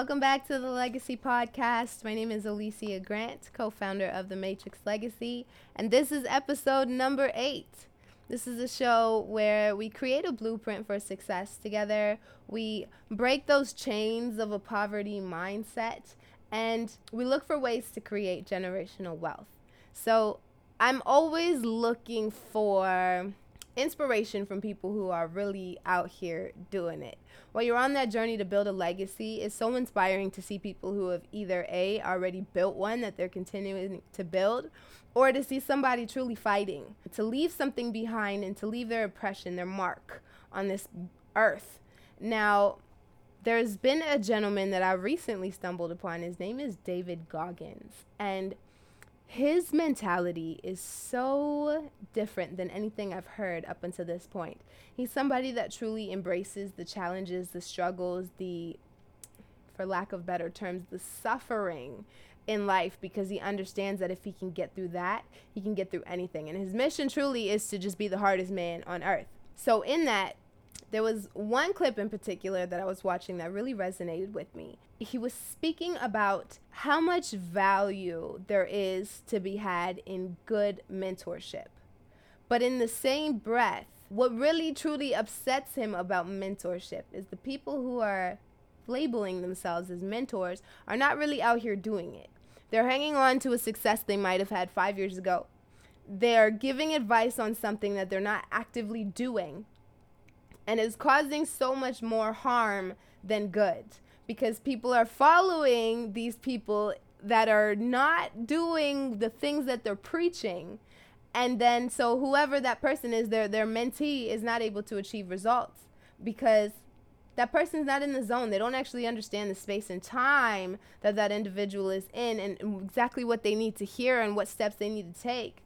Welcome back to the Legacy Podcast. My name is Olisya Grant, co founder of The Matrix Legacy, and this is episode number eight. This is a show where we create a blueprint for success together. We break those chains of a poverty mindset and we look for ways to create generational wealth. So I'm always looking for inspiration from people who are really out here doing it. While you're on that journey to build a legacy, it's so inspiring to see people who have either A, already built one that they're continuing to build, or to see somebody truly fighting to leave something behind and to leave their impression, their mark on this earth. Now, there's been a gentleman that I recently stumbled upon. His name is David Goggins. And his mentality is so different than anything I've heard up until this point. He's somebody that truly embraces the challenges, the struggles, the, for lack of better terms, the suffering in life because he understands that if he can get through that, he can get through anything. And his mission truly is to just be the hardest man on earth. So, in that, there was one clip in particular that I was watching that really resonated with me. He was speaking about how much value there is to be had in good mentorship. But in the same breath, what really truly upsets him about mentorship is the people who are labeling themselves as mentors are not really out here doing it. They're hanging on to a success they might have had five years ago. They're giving advice on something that they're not actively doing and is causing so much more harm than good. Because people are following these people that are not doing the things that they're preaching. And then so whoever that person is their their mentee is not able to achieve results because that person's not in the zone. They don't actually understand the space and time that that individual is in and exactly what they need to hear and what steps they need to take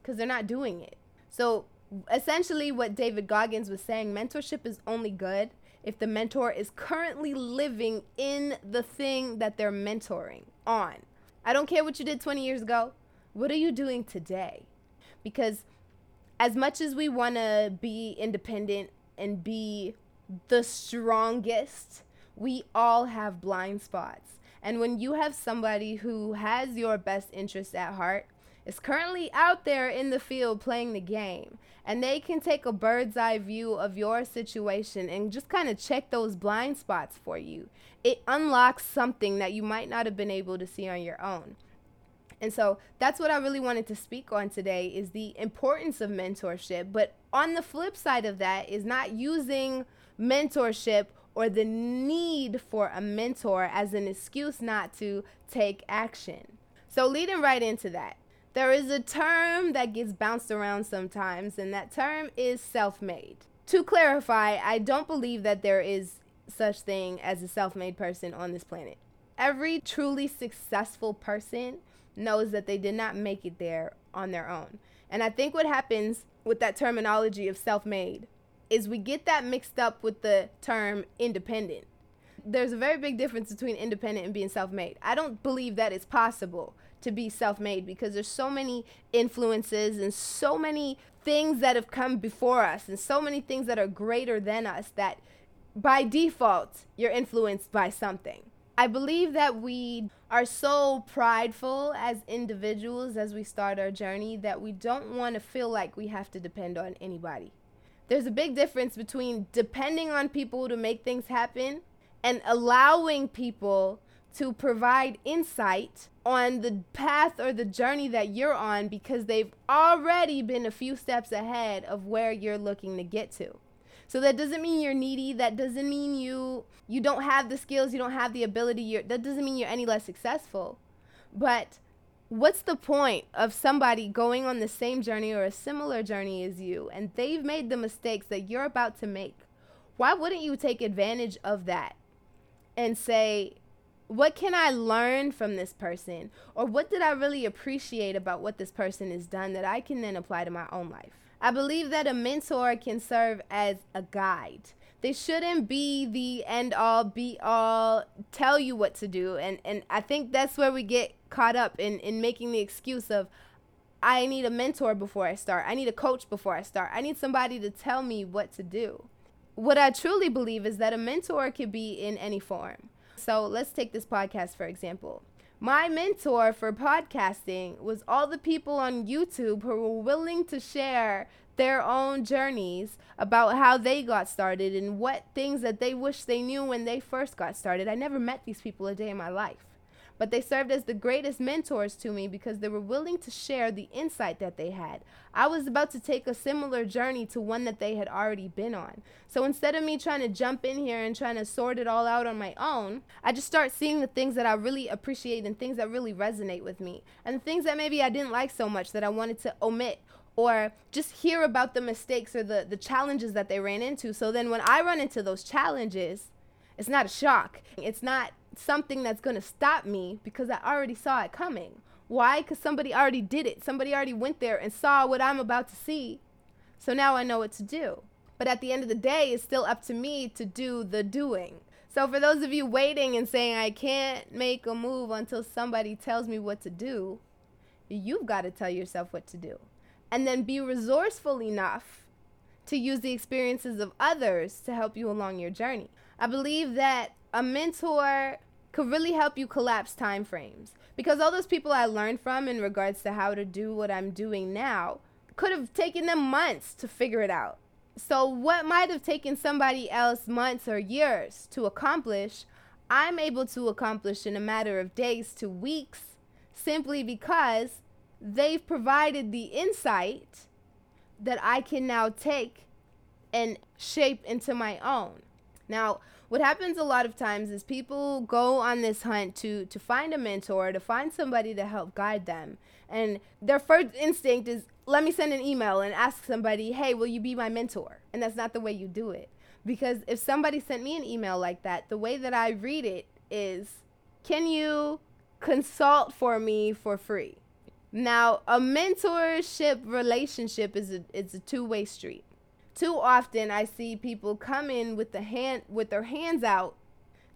because they're not doing it. So essentially what David Goggins was saying mentorship is only good if the mentor is currently living in the thing that they're mentoring on. I don't care what you did 20 years ago. What are you doing today? Because as much as we want to be independent and be the strongest, we all have blind spots. And when you have somebody who has your best interests at heart, is currently out there in the field playing the game and they can take a bird's eye view of your situation and just kind of check those blind spots for you. It unlocks something that you might not have been able to see on your own. And so that's what I really wanted to speak on today is the importance of mentorship, but on the flip side of that is not using mentorship or the need for a mentor as an excuse not to take action. So leading right into that, there is a term that gets bounced around sometimes, and that term is self made. To clarify, I don't believe that there is such thing as a self made person on this planet. Every truly successful person knows that they did not make it there on their own. And I think what happens with that terminology of self made is we get that mixed up with the term independent. There's a very big difference between independent and being self made. I don't believe that it's possible to be self-made because there's so many influences and so many things that have come before us and so many things that are greater than us that by default you're influenced by something. I believe that we are so prideful as individuals as we start our journey that we don't want to feel like we have to depend on anybody. There's a big difference between depending on people to make things happen and allowing people to provide insight on the path or the journey that you're on because they've already been a few steps ahead of where you're looking to get to. So that doesn't mean you're needy. That doesn't mean you you don't have the skills, you don't have the ability. You're, that doesn't mean you're any less successful. But what's the point of somebody going on the same journey or a similar journey as you and they've made the mistakes that you're about to make? Why wouldn't you take advantage of that and say, what can I learn from this person? Or what did I really appreciate about what this person has done that I can then apply to my own life? I believe that a mentor can serve as a guide. They shouldn't be the end all be all, tell you what to do. And, and I think that's where we get caught up in, in making the excuse of, I need a mentor before I start. I need a coach before I start. I need somebody to tell me what to do. What I truly believe is that a mentor could be in any form So let's take this podcast for example. My mentor for podcasting was all the people on YouTube who were willing to share their own journeys about how they got started and what things that they wish they knew when they first got started. I never met these people a day in my life, but they served as the greatest mentors to me because they were willing to share the insight that they had. I was about to take a similar journey to one that they had already been on. So instead of me trying to jump in here and trying to sort it all out on my own, I just start seeing the things that I really appreciate and things that really resonate with me and things that maybe I didn't like so much that I wanted to omit or just hear about the mistakes or the, the challenges that they ran into. So then when I run into those challenges, it's not a shock. It's not something that's going to stop me because I already saw it coming. Why? Because somebody already did it. Somebody already went there and saw what I'm about to see. So now I know what to do. But at the end of the day, it's still up to me to do the doing. So for those of you waiting and saying, I can't make a move until somebody tells me what to do, you've got to tell yourself what to do and then be resourceful enough to use the experiences of others to help you along your journey. I believe that a mentor could really help you collapse time frames because all those people I learned from in regards to how to do what I'm doing now could have taken them months to figure it out. So, what might have taken somebody else months or years to accomplish, I'm able to accomplish in a matter of days to weeks simply because they've provided the insight that I can now take and shape into my own. Now, what happens a lot of times is people go on this hunt to to find a mentor, to find somebody to help guide them. And their first instinct is let me send an email and ask somebody, "Hey, will you be my mentor?" And that's not the way you do it. Because if somebody sent me an email like that, the way that I read it is, "Can you consult for me for free?" Now, a mentorship relationship is a it's a two-way street. Too often I see people come in with the hand with their hands out,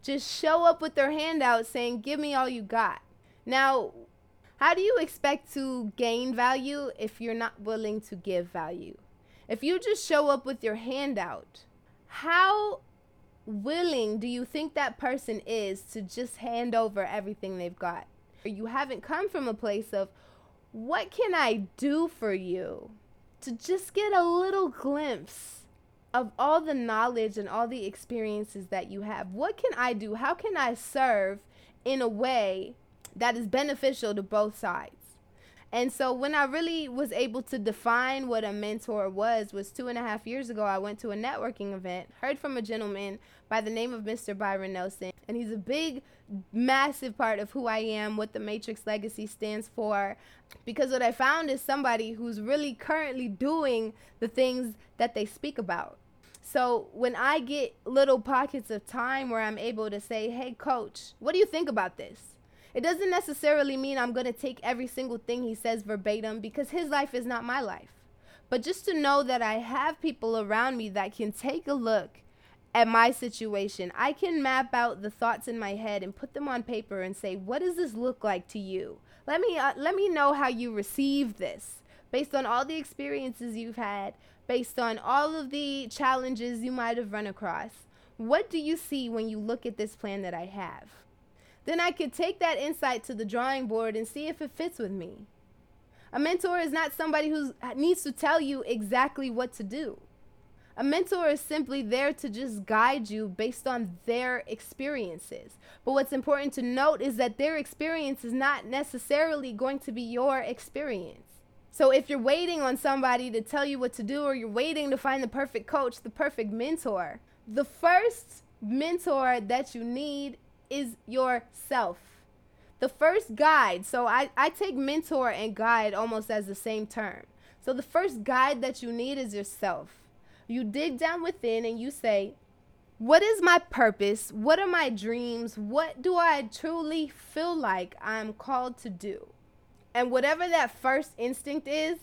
just show up with their hand out saying, "Give me all you got." Now, how do you expect to gain value if you're not willing to give value? If you just show up with your hand out, how willing do you think that person is to just hand over everything they've got? You haven't come from a place of, what can I do for you to just get a little glimpse of all the knowledge and all the experiences that you have? What can I do? How can I serve in a way that is beneficial to both sides? And so when I really was able to define what a mentor was, was two and a half years ago. I went to a networking event, heard from a gentleman by the name of Mr. Byron Nelson, and he's a big, massive part of who I am, what the Matrix Legacy stands for. Because what I found is somebody who's really currently doing the things that they speak about. So when I get little pockets of time where I'm able to say, hey, coach, what do you think about this? It doesn't necessarily mean I'm going to take every single thing he says verbatim because his life is not my life. But just to know that I have people around me that can take a look at my situation, I can map out the thoughts in my head and put them on paper and say, "What does this look like to you? Let me uh, let me know how you receive this based on all the experiences you've had, based on all of the challenges you might have run across. What do you see when you look at this plan that I have?" Then I could take that insight to the drawing board and see if it fits with me. A mentor is not somebody who uh, needs to tell you exactly what to do. A mentor is simply there to just guide you based on their experiences. But what's important to note is that their experience is not necessarily going to be your experience. So if you're waiting on somebody to tell you what to do or you're waiting to find the perfect coach, the perfect mentor, the first mentor that you need is yourself. The first guide, so I, I take mentor and guide almost as the same term. So the first guide that you need is yourself. You dig down within and you say, What is my purpose? What are my dreams? What do I truly feel like I'm called to do? And whatever that first instinct is,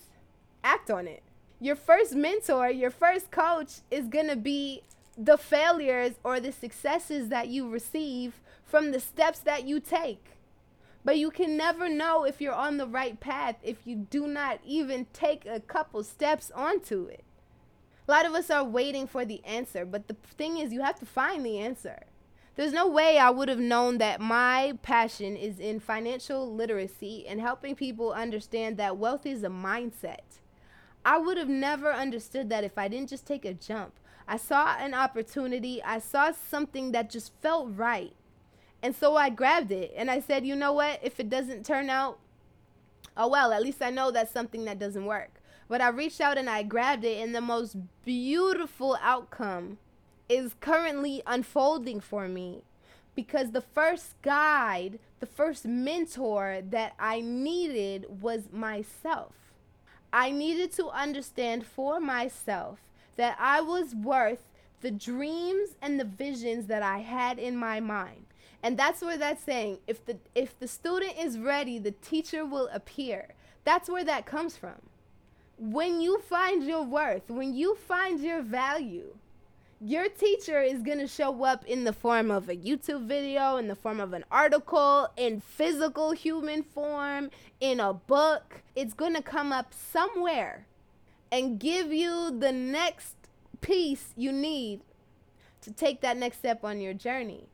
act on it. Your first mentor, your first coach is going to be the failures or the successes that you receive from the steps that you take. But you can never know if you're on the right path if you do not even take a couple steps onto it. A lot of us are waiting for the answer, but the thing is, you have to find the answer. There's no way I would have known that my passion is in financial literacy and helping people understand that wealth is a mindset. I would have never understood that if I didn't just take a jump. I saw an opportunity, I saw something that just felt right. And so I grabbed it and I said, you know what? If it doesn't turn out, oh well, at least I know that's something that doesn't work. But I reached out and I grabbed it, and the most beautiful outcome is currently unfolding for me because the first guide, the first mentor that I needed was myself. I needed to understand for myself that I was worth the dreams and the visions that I had in my mind. And that's where that's saying if the if the student is ready, the teacher will appear. That's where that comes from. When you find your worth, when you find your value, your teacher is going to show up in the form of a YouTube video, in the form of an article, in physical human form, in a book. It's going to come up somewhere and give you the next piece you need to take that next step on your journey.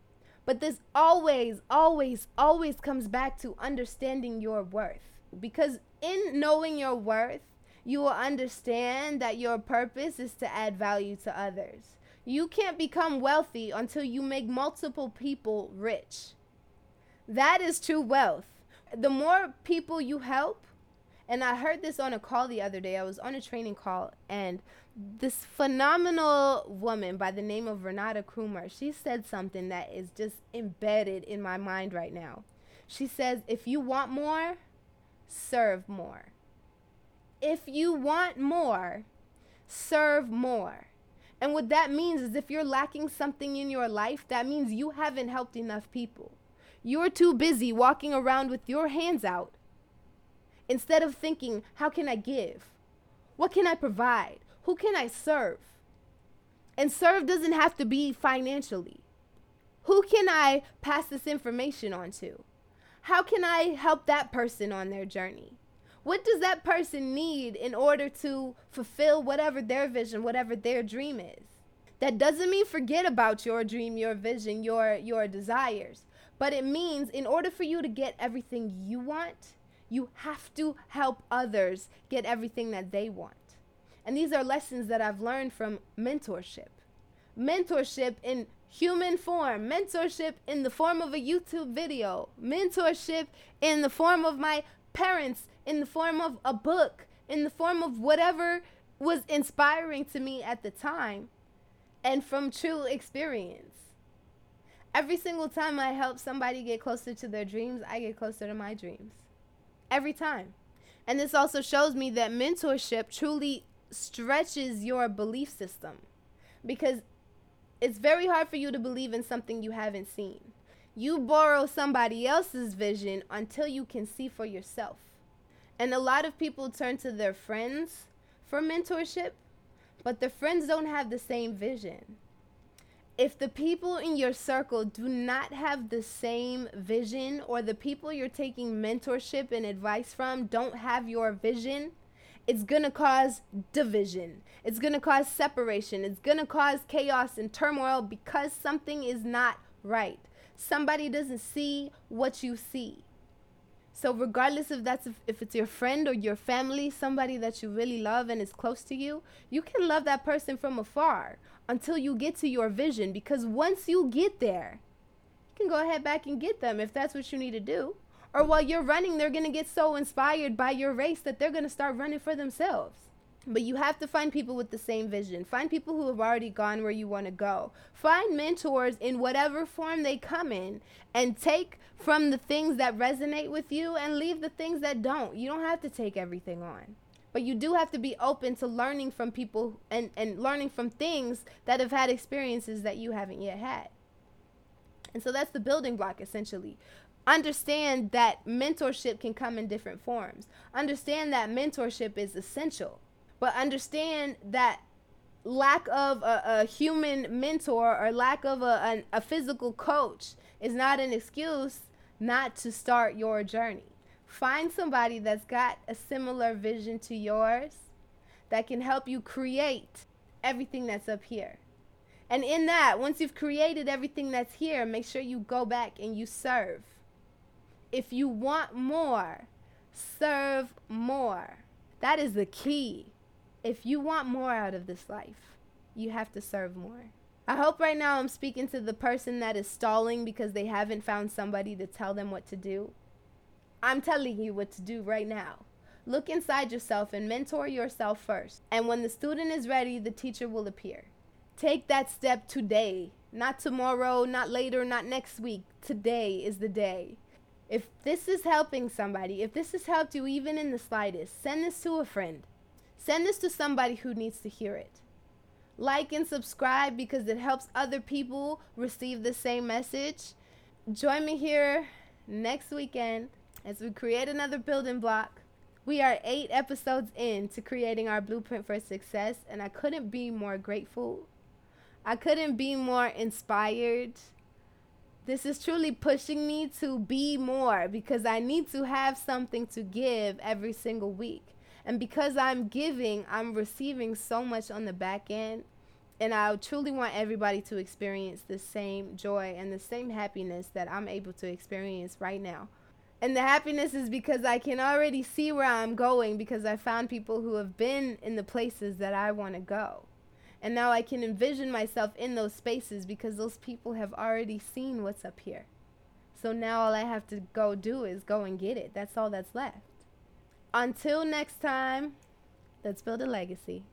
But this always, always, always comes back to understanding your worth. Because in knowing your worth, you will understand that your purpose is to add value to others. You can't become wealthy until you make multiple people rich. That is true wealth. The more people you help, and I heard this on a call the other day. I was on a training call, and this phenomenal woman by the name of Renata Krumer, she said something that is just embedded in my mind right now. She says, If you want more, serve more. If you want more, serve more. And what that means is if you're lacking something in your life, that means you haven't helped enough people. You're too busy walking around with your hands out instead of thinking, how can I give? What can I provide? Who can I serve? And serve doesn't have to be financially. Who can I pass this information on to? How can I help that person on their journey? What does that person need in order to fulfill whatever their vision, whatever their dream is? That doesn't mean forget about your dream, your vision, your your desires. But it means in order for you to get everything you want, you have to help others get everything that they want. And these are lessons that I've learned from mentorship. Mentorship in human form, mentorship in the form of a YouTube video, mentorship in the form of my parents in the form of a book, in the form of whatever was inspiring to me at the time, and from true experience. Every single time I help somebody get closer to their dreams, I get closer to my dreams. Every time. And this also shows me that mentorship truly stretches your belief system because it's very hard for you to believe in something you haven't seen. You borrow somebody else's vision until you can see for yourself. And a lot of people turn to their friends for mentorship, but the friends don't have the same vision. If the people in your circle do not have the same vision, or the people you're taking mentorship and advice from don't have your vision, it's gonna cause division. It's gonna cause separation. It's gonna cause chaos and turmoil because something is not right. Somebody doesn't see what you see. So regardless if that's if, if it's your friend or your family, somebody that you really love and is close to you, you can love that person from afar until you get to your vision because once you get there, you can go ahead back and get them if that's what you need to do. Or while you're running, they're going to get so inspired by your race that they're going to start running for themselves. But you have to find people with the same vision. Find people who have already gone where you want to go. Find mentors in whatever form they come in and take from the things that resonate with you and leave the things that don't. You don't have to take everything on. But you do have to be open to learning from people and, and learning from things that have had experiences that you haven't yet had. And so that's the building block essentially. Understand that mentorship can come in different forms. Understand that mentorship is essential but understand that lack of a, a human mentor or lack of a, a, a physical coach is not an excuse not to start your journey. Find somebody that's got a similar vision to yours that can help you create everything that's up here. And in that, once you've created everything that's here, make sure you go back and you serve. If you want more, serve more. That is the key. If you want more out of this life, you have to serve more. I hope right now I'm speaking to the person that is stalling because they haven't found somebody to tell them what to do. I'm telling you what to do right now. Look inside yourself and mentor yourself first. And when the student is ready, the teacher will appear. Take that step today, not tomorrow, not later, not next week. Today is the day. If this is helping somebody, if this has helped you even in the slightest, send this to a friend. Send this to somebody who needs to hear it. Like and subscribe because it helps other people receive the same message. Join me here next weekend as we create another building block. We are eight episodes in to creating our blueprint for success, and I couldn't be more grateful. I couldn't be more inspired. This is truly pushing me to be more because I need to have something to give every single week. And because I'm giving, I'm receiving so much on the back end. And I truly want everybody to experience the same joy and the same happiness that I'm able to experience right now. And the happiness is because I can already see where I'm going because I found people who have been in the places that I want to go. And now I can envision myself in those spaces because those people have already seen what's up here. So now all I have to go do is go and get it. That's all that's left. Until next time, let's build a legacy.